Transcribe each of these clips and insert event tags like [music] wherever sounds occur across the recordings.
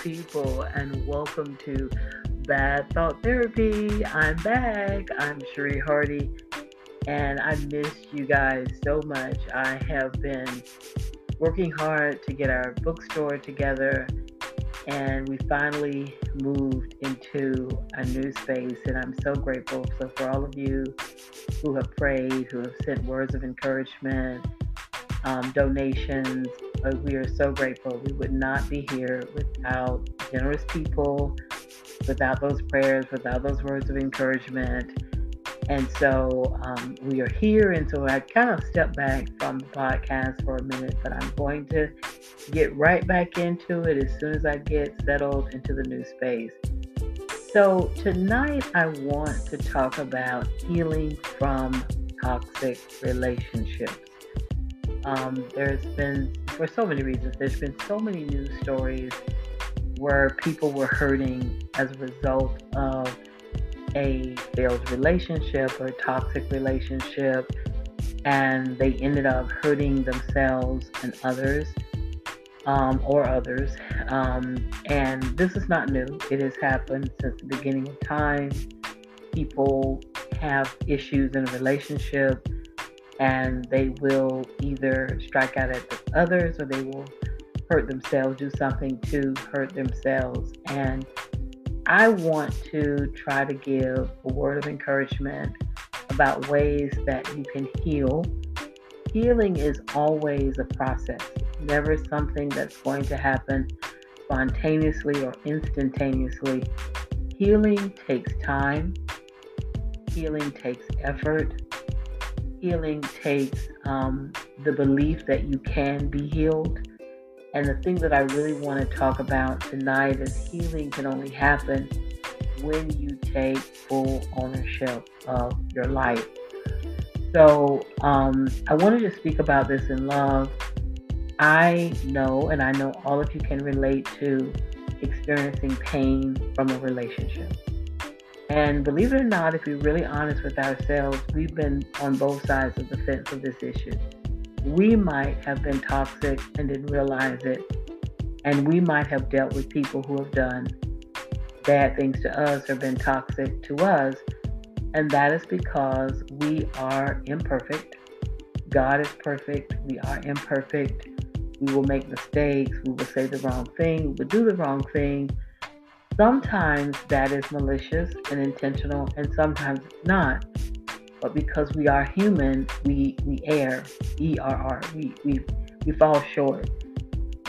people, and welcome to Bad Thought Therapy. I'm back. I'm Cherie Hardy, and I missed you guys so much. I have been working hard to get our bookstore together, and we finally moved into a new space, and I'm so grateful. So, for all of you who have prayed, who have sent words of encouragement, um, donations, we are so grateful. We would not be here without generous people, without those prayers, without those words of encouragement. And so um, we are here. And so I kind of stepped back from the podcast for a minute, but I'm going to get right back into it as soon as I get settled into the new space. So tonight I want to talk about healing from toxic relationships. Um, there's been, for so many reasons, there's been so many news stories where people were hurting as a result of a failed relationship or toxic relationship, and they ended up hurting themselves and others. Um, or others. Um, and this is not new. It has happened since the beginning of time. People have issues in a relationship and they will either strike out at others or they will hurt themselves, do something to hurt themselves. And I want to try to give a word of encouragement about ways that you can heal. Healing is always a process, never something that's going to happen spontaneously or instantaneously. Healing takes time, healing takes effort, healing takes um, the belief that you can be healed. And the thing that I really want to talk about tonight is healing can only happen when you take full ownership of your life. So um, I wanted to speak about this in love. I know, and I know all of you can relate to experiencing pain from a relationship. And believe it or not, if we're really honest with ourselves, we've been on both sides of the fence of this issue. We might have been toxic and didn't realize it. And we might have dealt with people who have done bad things to us or been toxic to us. And that is because we are imperfect. God is perfect. We are imperfect. We will make mistakes. We will say the wrong thing. We will do the wrong thing Sometimes that is malicious and intentional, and sometimes it's not. But because we are human, we we err, E R R. We we we fall short.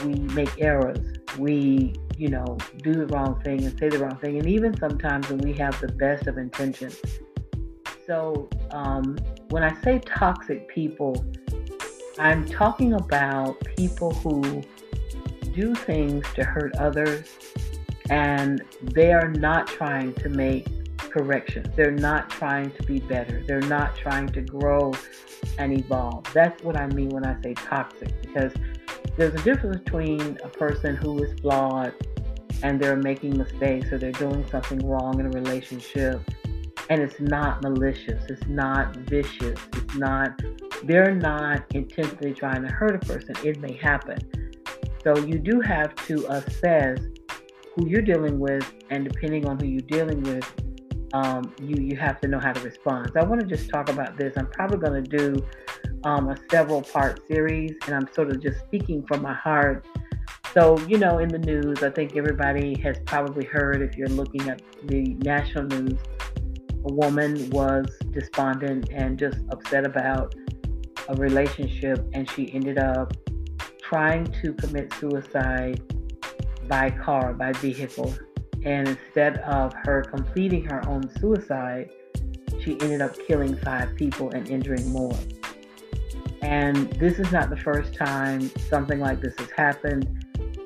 We make errors. We you know do the wrong thing and say the wrong thing, and even sometimes when we have the best of intentions. So um, when I say toxic people, I'm talking about people who do things to hurt others and they are not trying to make corrections. They're not trying to be better. They're not trying to grow and evolve. That's what I mean when I say toxic because there's a difference between a person who is flawed and they're making mistakes or they're doing something wrong in a relationship and it's not malicious, it's not vicious, it's not, they're not intentionally trying to hurt a person. It may happen. So you do have to assess who you're dealing with, and depending on who you're dealing with, um, you you have to know how to respond. So I want to just talk about this. I'm probably going to do um, a several part series, and I'm sort of just speaking from my heart. So you know, in the news, I think everybody has probably heard. If you're looking at the national news, a woman was despondent and just upset about a relationship, and she ended up trying to commit suicide by car, by vehicle. And instead of her completing her own suicide, she ended up killing five people and injuring more. And this is not the first time something like this has happened.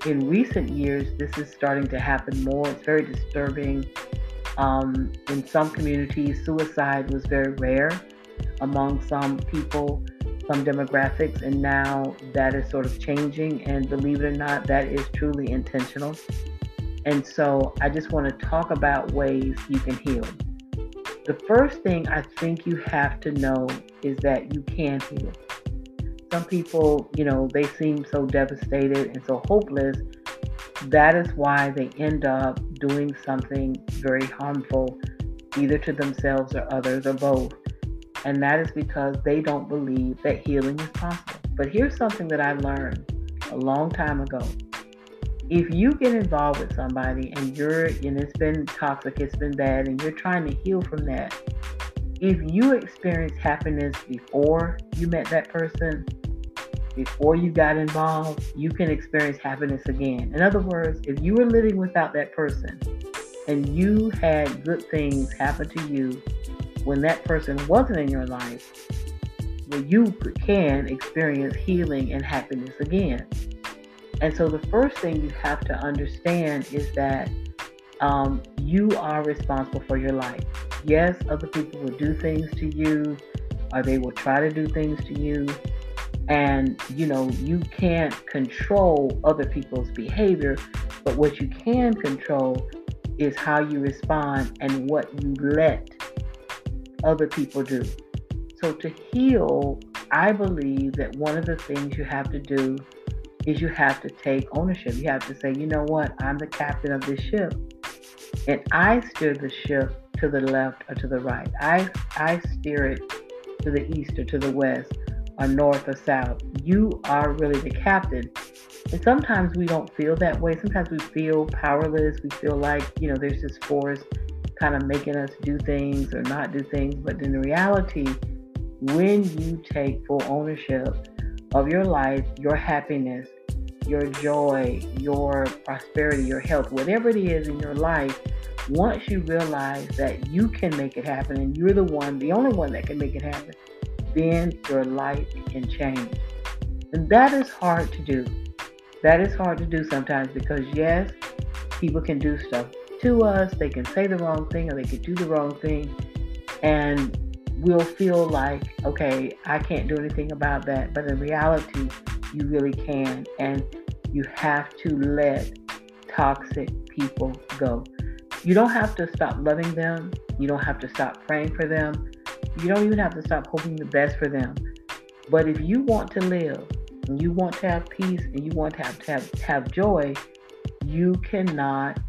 In recent years, this is starting to happen more. It's very disturbing. Um, in some communities, suicide was very rare among some people some demographics, and now that is sort of changing. And believe it or not, that is truly intentional. And so I just want to talk about ways you can heal. The first thing I think you have to know is that you can heal. Some people, you know, they seem so devastated and so hopeless that is why they end up doing something very harmful, either to themselves or others or both. And that is because they don't believe that healing is possible. But here's something that I learned a long time ago. If you get involved with somebody and you're and it's been toxic, it's been bad, and you're trying to heal from that, if you experienced happiness before you met that person, before you got involved, you can experience happiness again. In other words, if you were living without that person and you had good things happen to you when that person wasn't in your life, you can experience healing and happiness again. And so the first thing you have to understand is that um, you are responsible for your life. Yes, other people will do things to you, or they will try to do things to you. And, you know, you can't control other people's behavior, but what you can control is how you respond and what you let other people do. So, to heal, I believe that one of the things you have to do is you have to take ownership. You have to say, you know what, I'm the captain of this ship and I steer the ship to the left or to the right. I I steer it to the east or to the west or north or south. You are really the captain. And sometimes we don't feel that way. Sometimes we feel powerless. We feel like, you know, there's this force kind of making us do things or not do things. But in reality, when you take full ownership of your life, your happiness, your joy, your prosperity, your health, whatever it is in your life, once you realize that you can make it happen and you're the one, the only one that can make it happen, then your life can change. And that is hard to do. That is hard to do sometimes because, yes, people can do stuff to us, they can say the wrong thing or they can do the wrong thing, and we'll feel like, okay, I can't do anything about that. But in reality, you really can. And you have to let toxic people go. You don't have to stop loving them. You don't have to stop praying for them. You don't even have to stop hoping the best for them. But if you want to live, and you want to have peace, and you want to have, to have, have joy, you cannot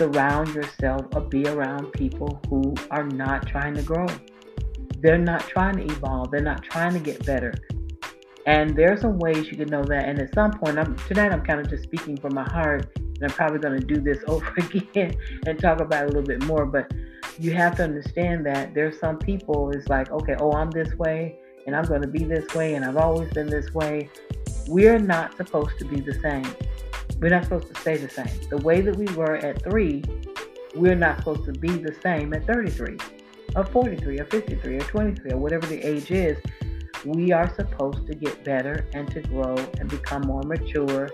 surround yourself or be around people who are not trying to grow. They're not trying to evolve. They're not trying to get better. And there are some ways you can know that. And at some point, I'm, tonight I'm kind of just speaking from my heart, and I'm probably going to do this [laughs] over again and talk about a little bit more. But you have to understand that there's some people it's like, okay, oh, I'm this way, and I'm going to be this way, and I've always been this way. We're not supposed to be the same. We're not supposed to stay the same. The way that we were at three, we're not supposed to be the same at 33 or 43 or 53 or 23 or whatever the age is we are supposed to get better and to grow and become more mature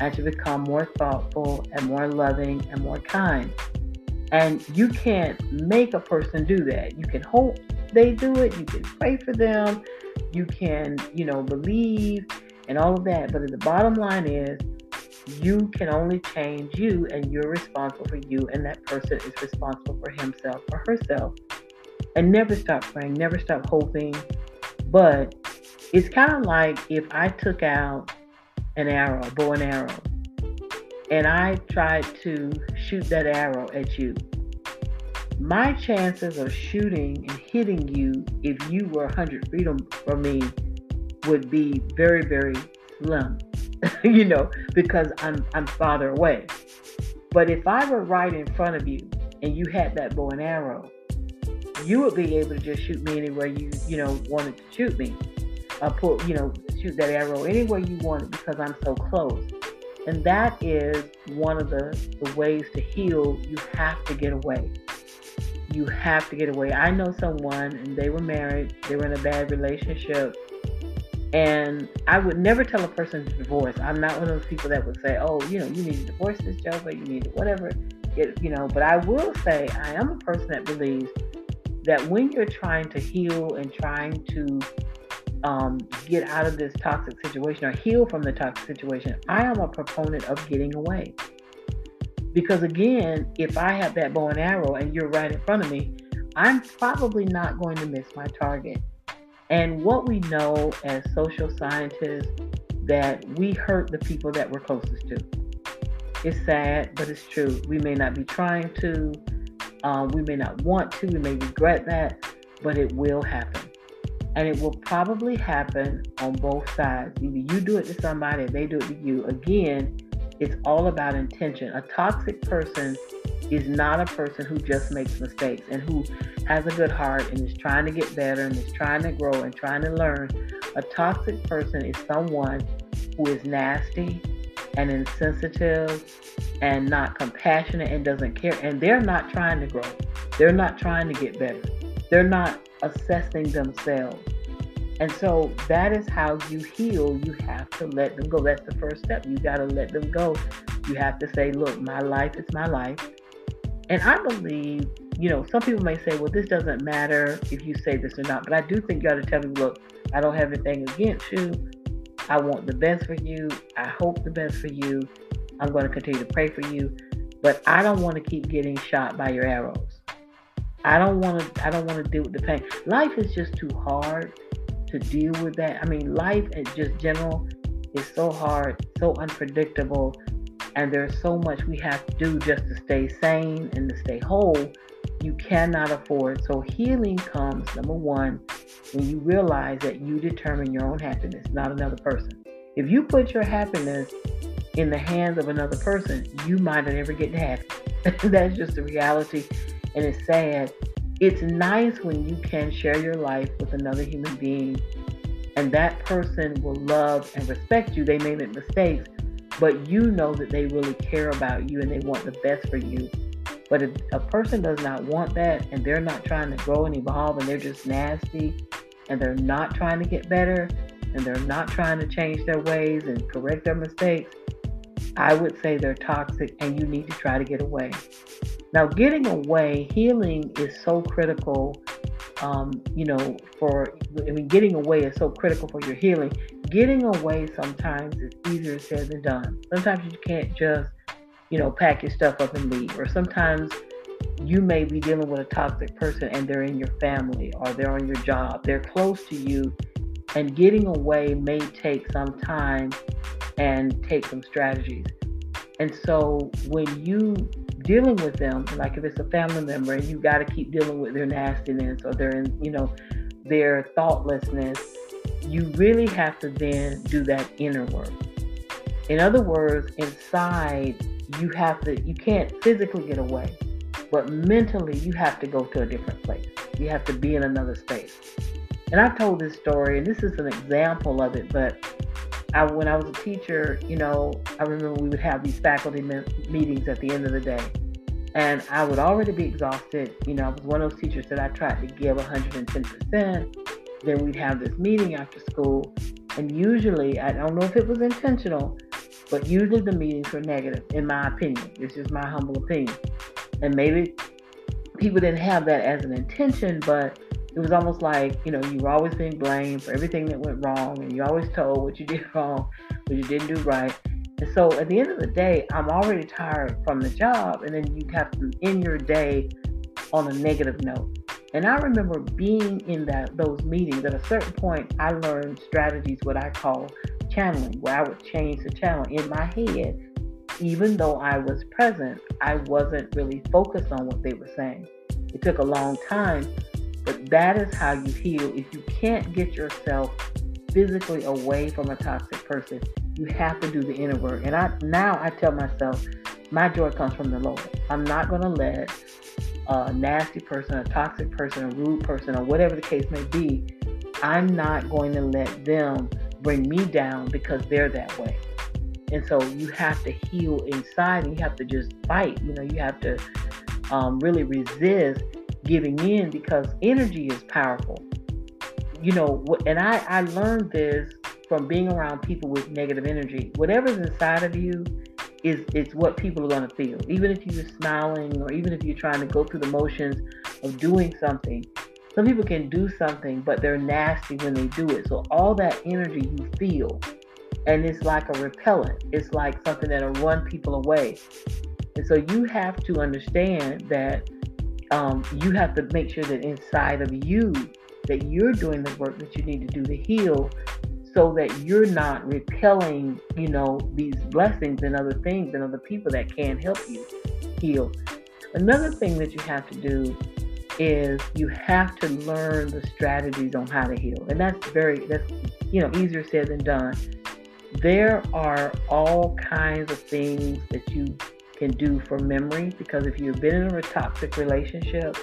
and to become more thoughtful and more loving and more kind. And you can't make a person do that. You can hope they do it, you can pray for them, you can, you know, believe and all of that. But the bottom line is, you can only change you, and you're responsible for you, and that person is responsible for himself or herself. And never stop praying, never stop hoping, but it's kind of like if I took out an arrow, bow and arrow, and I tried to shoot that arrow at you. My chances of shooting and hitting you if you were 100 feet from me would be very, very slim, [laughs] you know, because I'm, I'm farther away. But if I were right in front of you and you had that bow and arrow, you would be able to just shoot me anywhere you you know wanted to shoot me, uh, or put you know shoot that arrow anywhere you wanted because I'm so close. And that is one of the, the ways to heal. You have to get away. You have to get away. I know someone and they were married, they were in a bad relationship. And I would never tell a person to divorce. I'm not one of those people that would say, oh, you know, you need to divorce this job or you need to whatever. It, you know, but I will say I am a person that believes that when you're trying to heal and trying to um, get out of this toxic situation or heal from the toxic situation, I am a proponent of getting away. Because again, if I have that bow and arrow and you're right in front of me, I'm probably not going to miss my target. And what we know as social scientists that we hurt the people that we're closest to. It's sad, but it's true. We may not be trying to, um, we may not want to, we may regret that, but it will happen. And it will probably happen on both sides. Either you do it to somebody they do it to you. Again, it's all about intention. A toxic person is not a person who just makes mistakes and who has a good heart and is trying to get better and is trying to grow and trying to learn. A toxic person is someone who is nasty and insensitive and not compassionate and doesn't care. And they're not trying to grow, they're not trying to get better, they're not assessing themselves. And so that is how you heal. You have to let them go. That's the first step. You got to let them go. You have to say, look, my life is my life. And I believe, you know, some people may say, well, this doesn't matter if you say this or not. But I do think you got to tell them, look, I don't have anything against you. I want the best for you. I hope the best for you. I'm going to continue to pray for you. But I don't want to keep getting shot by your arrows. I don't want to. I don't want to deal with the pain. Life is just too hard to deal with that. I mean, life in just general is so hard, so unpredictable, and there's so much we have to do just to stay sane and to stay whole. You cannot afford. So healing comes number one when you realize that you determine your own happiness, not another person. If you put your happiness in the hands of another person, you might never get happy. [laughs] That's just the reality, and it's sad it's nice when you can share your life with another human being and that person will love and respect you. They may make mistakes, but you know that they really care about you and they want the best for you. But if a person does not want that and they're not trying to grow and evolve and they're just nasty and they're not trying to get better and they're not trying to change their ways and correct their mistakes, I would say they're toxic and you need to try to get away. Now, getting away, healing is so critical. Um, you know, for I mean, getting away is so critical for your healing. Getting away sometimes is easier said than done. Sometimes you can't just, you know, pack your stuff up and leave. Or sometimes you may be dealing with a toxic person and they're in your family or they're on your job. They're close to you. And getting away may take some time and take some strategies. And so when you dealing with them, like if it's a family member and you got to keep dealing with their nastiness or their, you know, their thoughtlessness, you really have to then do that inner work. In other words, inside, you have to, you can't physically get away, but mentally, you have to go to a different place. You have to be in another space. And I've told this story, and this is an example of it, but I, when I was a teacher, you know, I remember we would have these faculty me- meetings at the end of the day. And I would already be exhausted. You know, I was one of those teachers that I tried to give 110%. Then we'd have this meeting after school. And usually, I don't know if it was intentional, but usually the meetings were negative, in my opinion. It's just my humble opinion. And maybe people didn't have that as an intention, but it was almost like you know you were always being blamed for everything that went wrong and you always told what you did [laughs] wrong what you didn't do right. And so at the end of the day i'm already tired from the job and then you have to end your day on a negative note. And i remember being in that those meetings at a certain point i learned strategies what i call channeling where i would change the channel in my head. Even though i was present i wasn't really focused on what they were saying. It took a long time but that is how you heal. If you can't get yourself physically away from a toxic person, you have to do the inner work. And I now I tell myself, my joy comes from the Lord. I'm not to let a nasty person, a toxic person, a rude person, or whatever the case may be, I'm not going to let them bring me down because they're that way. And so you have to heal inside and you have to just fight. You know, you have to um, really resist giving in because energy is powerful. You know, and I, I learned this from being around people with negative energy. Whatever's inside of you is it's what people are going to feel. Even if you're smiling or even if you're trying to go through the motions of doing something. Some people can do something, but they're nasty when they do it. So all that energy you feel, and it's like a repellent. It's like something that'll run people away. And so you have to understand that um, you have to make sure that inside of you that you're doing the work that you need to do to heal so that you're not repelling, you know, these blessings and other things and other people that can help you heal. Another thing that you have to do is you have to learn the strategies on how to heal. And that's very that's you know easier said than done. There are all kinds of things that you can do for memory because if you've been in a toxic relationship,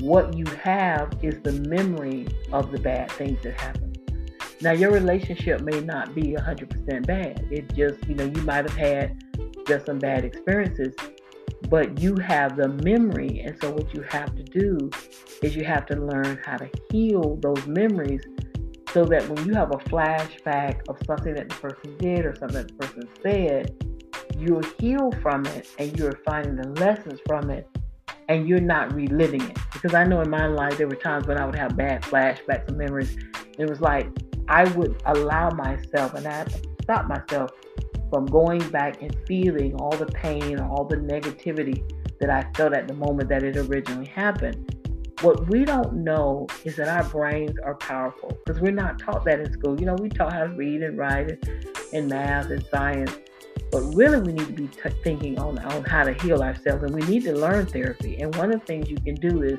what you have is the memory of the bad things that happened. Now, your relationship may not be 100% bad. It just, you know, you might have had just some bad experiences, but you have the memory. And so, what you have to do is you have to learn how to heal those memories so that when you have a flashback of something that the person did or something that the person said, you'll heal from it and you're finding the lessons from it and you're not reliving it. Because I know in my life there were times when I would have bad flashbacks and memories. It was like I would allow myself and I had to stop myself from going back and feeling all the pain or all the negativity that I felt at the moment that it originally happened. What we don't know is that our brains are powerful because we're not taught that in school. You know, we taught how to read and write and math and science, but really we need to be t- thinking on, on how to heal ourselves and we need to learn therapy. And one of the things you can do is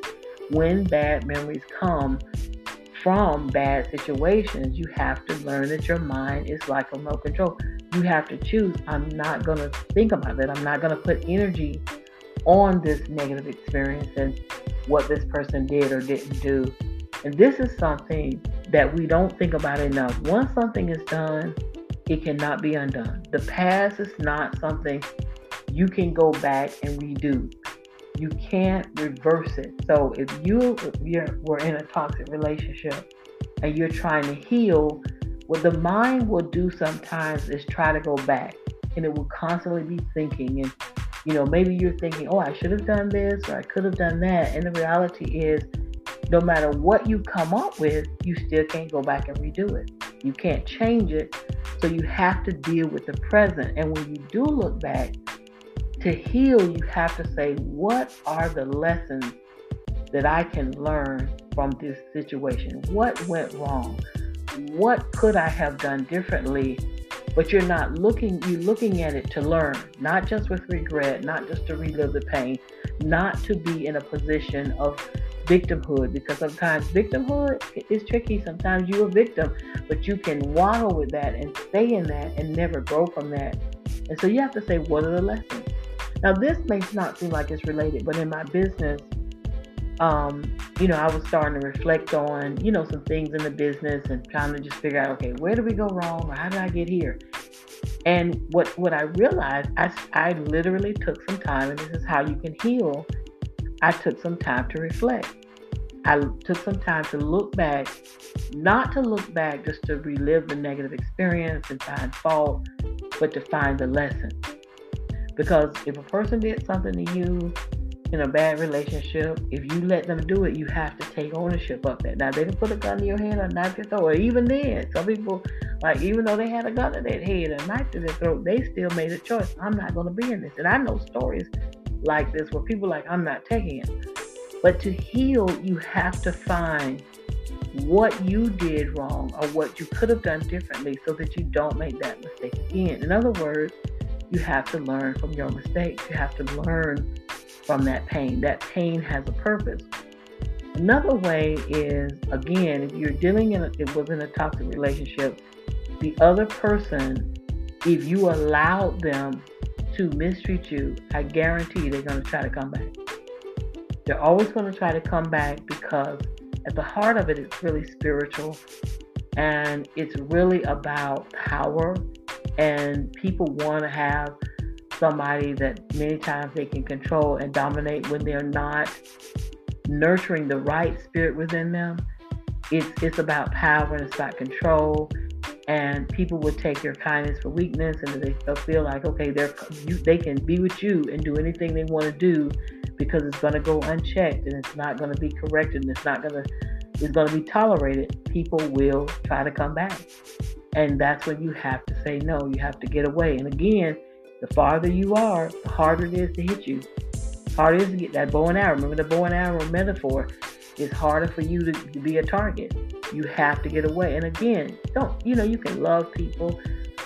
when bad memories come, from bad situations, you have to learn that your mind is like a remote control. You have to choose. I'm not going to think about that. I'm not going to put energy on this negative experience and what this person did or didn't do. And this is something that we don't think about enough. Once something is done, it cannot be undone. The past is not something you can go back and redo. You can't reverse it. So if you you're, were in a toxic relationship and you're trying to heal, what the mind will do sometimes is try to go back and it will constantly be thinking and you know maybe you're thinking oh i should have done this or i could have done that and the reality is no matter what you come up with you still can't go back and redo it you can't change it so you have to deal with the present and when you do look back to heal, you have to say, what are the lessons that I can learn from this situation? What went wrong? What could I have done differently? But you're not looking, you're looking at it to learn, not just with regret, not just to relive the pain, not to be in a position of victimhood because sometimes victimhood is tricky. Sometimes you're a victim, but you can waddle with that and stay in that and never grow from that. And so you have to say, what are the lessons? Now, this may not seem like it's related, but in my business, um, you know, I was starting to reflect on, you know, some things in the business and trying to just figure out, okay, where did we go wrong or how did I get here? And what what I realized, I, I literally took some time, and this is how you can heal. I took some time to reflect. I took some time to look back, not to look back just to relive the negative experience and find fault, but to find the lesson. Because if a person did something to you in a bad relationship, if you let them do it, you have to take ownership of that. Now they can put a gun to your head or knife your throat, or even then, some people like even though they had a gun to their head or knife to their throat, they still made a choice. I'm not going to be in this, and I know stories like this where people like I'm not taking it. But to heal, you have to find what you did wrong or what you could have done differently so that you don't make that mistake again. In other words, you have to learn from your mistakes. You have to learn from that pain. That pain has a purpose. Another way is again, if you're dealing in a, within a toxic relationship, the other person, if you allow them to mistreat you, I guarantee they're going to try to come back. They're always going to try to come back because at the heart of it, it's really spiritual and it's really about power and people want to have somebody that many times they can control and dominate when they're not nurturing the right spirit within them. It's it's about power and it's about control. And people will take your kindness for weakness, and they, they'll feel like, okay, they're you, they can be with you and do anything they want to do because it's going to go unchecked and it's not going to be corrected and it's not going to it's going to be tolerated. People will try to come back. And that's when you have to say no. You have to get away. And again, the farther you are, the harder it is to hit you. Harder it is to get that bow and arrow. Remember the bow and arrow metaphor. It's harder for you to, to be a target. You have to get away. And again, don't you know you can love people.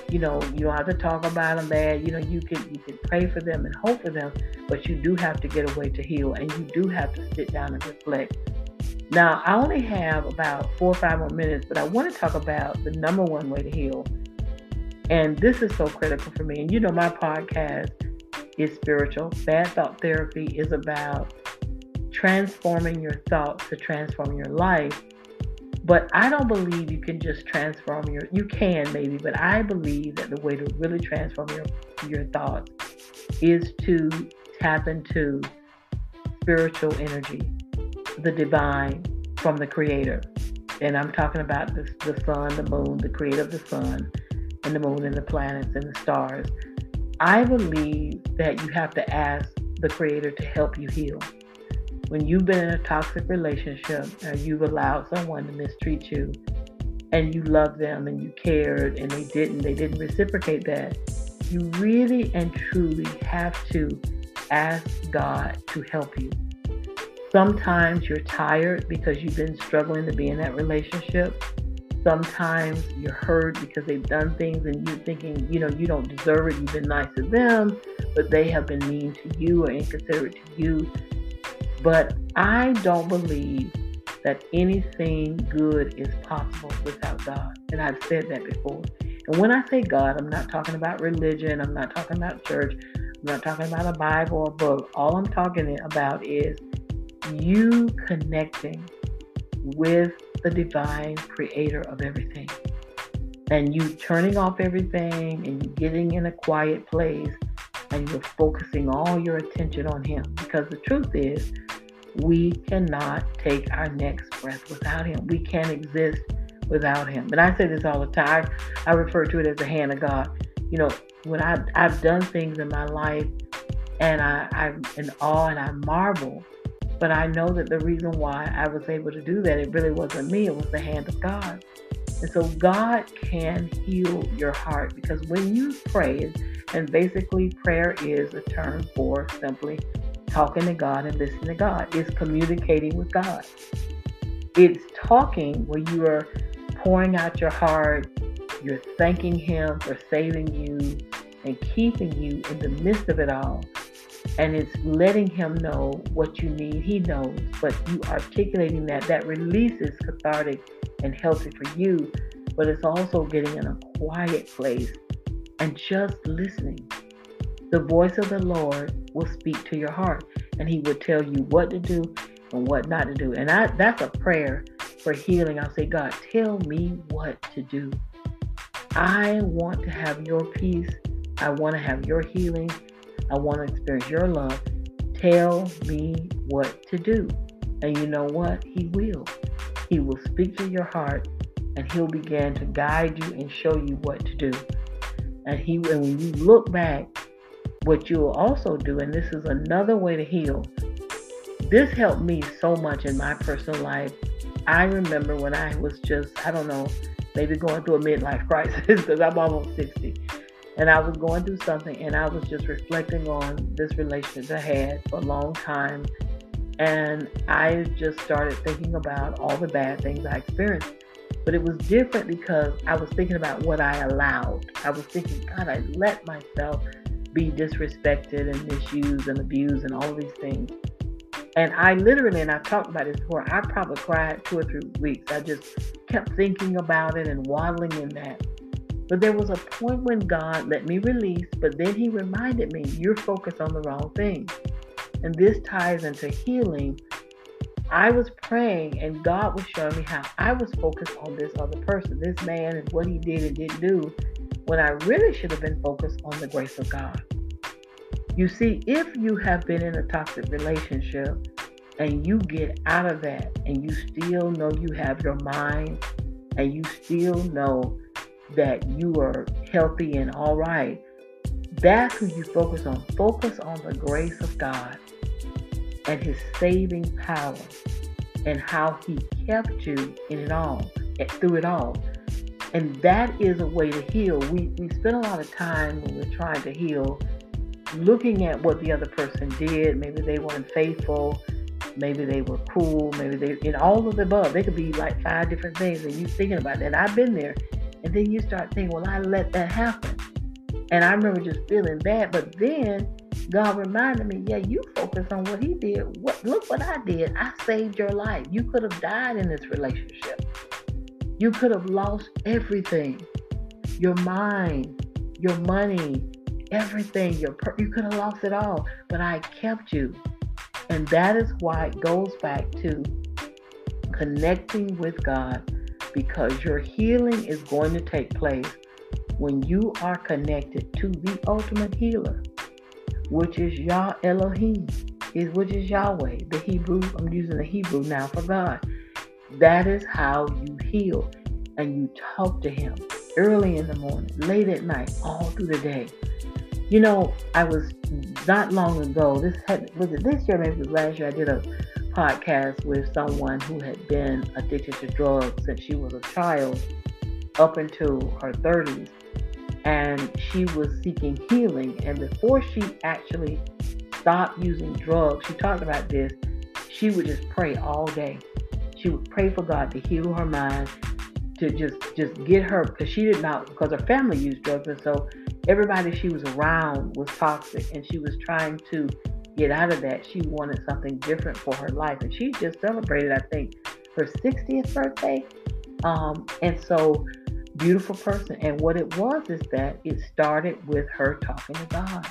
You know you don't have to talk about them bad. You know you can you can pray for them and hope for them, but you do have to get away to heal, and you do have to sit down and reflect. Now I only have about four or five more minutes, but I want to talk about the number one way to heal. And this is so critical for me. And you know my podcast is spiritual. Bad thought therapy is about transforming your thoughts to transform your life. But I don't believe you can just transform your you can maybe, but I believe that the way to really transform your your thoughts is to tap into spiritual energy, the divine from the creator. And I'm talking about the, the sun, the moon, the creator of the sun, and the moon, and the planets, and the stars. I believe that you have to ask the creator to help you heal when you've been in a toxic relationship or you've allowed someone to mistreat you and you love them and you cared and they didn't, they didn't reciprocate that, you really and truly have to ask God to help you. Sometimes you're tired because you've been struggling to be in that relationship. Sometimes you're hurt because they've done things and you're thinking, you know, you don't deserve it. You've been nice to them, but they have been mean to you or inconsiderate to you. But I don't believe that anything good is possible without God. And I've said that before. And when I say God, I'm not talking about religion, I'm not talking about church, I'm not talking about a Bible or a book. All I'm talking about is you connecting with the divine creator of everything. And you turning off everything and getting in a quiet place and you're focusing all your attention on him. Because the truth is, we cannot take our next breath without Him. We can't exist without Him. And I say this all the time. I, refer to it as the hand of God. You know, when I, I've done things in my life and I, I'm in awe and I marvel, but I know that the reason why I was able to do that, it really wasn't me, it was the hand of God. And so God can heal your heart because when you pray, and basically prayer is a term for simply talking to God and listening to God. It's communicating with God. It's talking where you are pouring out your heart, you're thanking Him for saving you and keeping you in the midst of it all. And it's letting Him know what you need. He knows, but you articulating that, that releases cathartic and healthy for you. But it's also getting in a quiet place and just listening. The voice of the Lord will speak to your heart and he will tell you what to do and what not to do. And I, that's a prayer for healing. I'll say, God, tell me what to do. I want to have your peace. I want to have your healing. I want to experience your love. Tell me what to do. And you know what? He will. He will speak to your heart and he'll begin to guide you and show you what to do. And he and when you look back what you will also do, and this is another way to heal, this helped me so much in my personal life. I remember when I was just, I don't know, maybe going through a midlife [laughs] crisis because I'm almost 60. And I was going through something and I was just reflecting on this relationship I had for a long time. And I just started thinking about all the bad things I experienced. But it was different because I was thinking about what I allowed. I was thinking, God, I let myself be disrespected and misused and abused and all these things. And I literally, and I've talked about this before, I probably cried two or three weeks. I just kept thinking about it and waddling in that. But there was a point when God let me release, but then He reminded me, you're focused on the wrong thing. And this ties into healing. I was praying, and God was showing me how I was focused on this other person, this man, and what he did and didn't do when I really should have been focused on the grace of God. You see, if you have been in a toxic relationship and you get out of that and you still know you have your mind and you still know that you are healthy and all right, that's who you focus on. Focus on the grace of God and His saving power and how He kept you in it all, eh, through it all. And that is a way to heal. We, we spend a lot of time when we're trying to heal looking at what the other person did. Maybe they weren't faithful. maybe they were cruel, maybe they, in all of the above. They could be like five different things, and you're thinking about that. I've been there, and then you start thinking, well, I let that happen, and I remember just feeling bad. But then God reminded me, yeah, you focus on what He did. What look what I did. I saved your life. You could have died in this relationship. You could have lost everything, your mind, your money, everything. Your you could have lost it all, but I kept you. And that is why it goes back to connecting with God because your healing is going to take place when you are connected to the ultimate healer, which is Yah Elohim, is which is Yahweh, the Hebrew. I'm using the Hebrew now for God. That is how you heal. And you talk to him early in the morning, late at night, all through the day. You know, I was not long ago. This had was it this year, maybe last year. I did a podcast with someone who had been addicted to drugs since she was a child, up until her 30s, and she was seeking healing. And before she actually stopped using drugs, she talked about this. She would just pray all day. She would pray for God to heal her mind, to just just get her because she did not because her family used drugs, and so everybody she was around was toxic and she was trying to get out of that. She wanted something different for her life. And she just celebrated, I think, her 60th birthday. Um, and so, beautiful person. And what it was is that it started with her talking to God.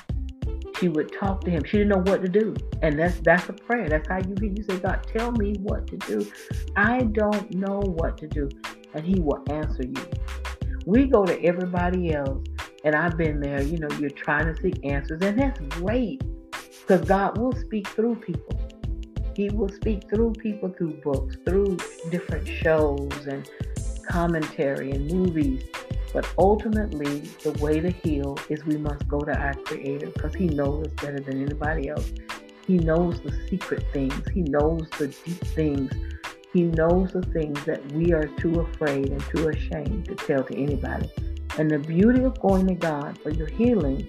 She would talk to him. She didn't know what to do. And that's that's a prayer. That's how you you say, God, tell me what to do. I don't know what to do. And he will answer you. We go to everybody else and I've been there, you know, you're trying to seek answers, and that's great because God will speak through people. He will speak through people through books, through different shows and commentary and movies. But ultimately, the way to heal is we must go to our Creator because He knows us better than anybody else. He knows the secret things, He knows the deep things. He knows the things that we are too afraid and too ashamed to tell to anybody. And the beauty of going to God for your healing,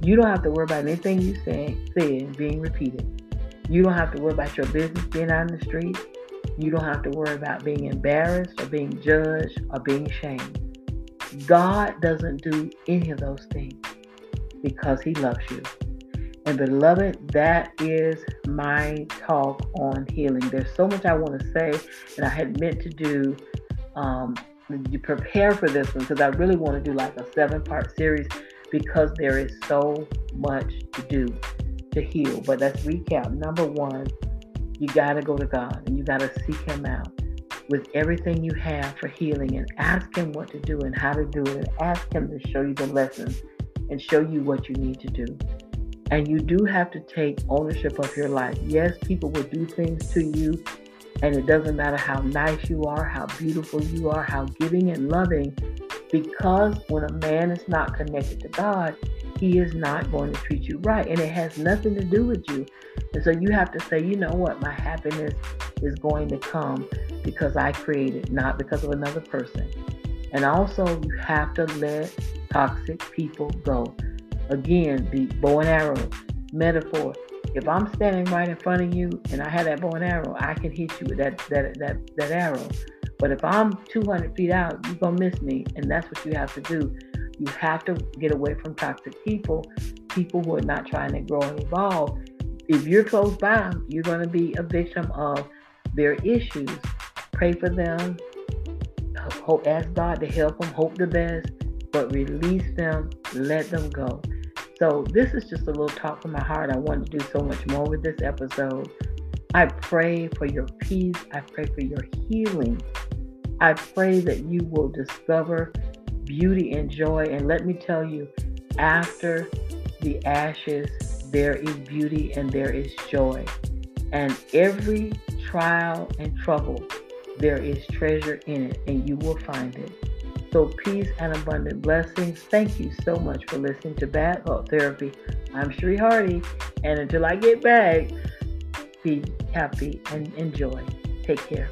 you don't have to worry about anything you say said being repeated. You don't have to worry about your business being out in the street. You don't have to worry about being embarrassed or being judged or being shamed. God doesn't do any of those things because He loves you. And beloved, that is my talk on healing. There's so much I want to say, and I had meant to do um, you prepare for this one because I really want to do like a seven part series because there is so much to do to heal. But let's recap. Number one, you got to go to God and you got to seek Him out with everything you have for healing and ask Him what to do and how to do it and ask Him to show you the lessons and show you what you need to do. And you do have to take ownership of your life. Yes, people will do things to you and it doesn't matter how nice you are, how beautiful you are, how giving and loving, because when a man is not connected to God, he is not going to treat you right. And it has nothing to do with you. And so you have to say, you know what, my happiness is going to come because I created, not because of another person. And also, you have to let toxic people go. Again, the bow and arrow metaphor if I'm standing right in front of you and I have that bow and arrow, I can hit you with that that that that arrow. But if I'm 200 feet out, you're gonna miss me, and that's what you have to do. You have to get away from toxic people, people who are not trying to grow and evolve. If you're close by, you're gonna be a victim of their issues. Pray for them. Hope, ask God to help them. Hope the best, but release them. Let them go. So, this is just a little talk from my heart. I want to do so much more with this episode. I pray for your peace. I pray for your healing. I pray that you will discover beauty and joy. And let me tell you, after the ashes, there is beauty and there is joy. And every trial and trouble, there is treasure in it, and you will find it. So, peace and abundant blessings. Thank you so much for listening to Bad Thought Therapy. I'm Cherie Hardy, and until I get back, be happy and enjoy. Take care.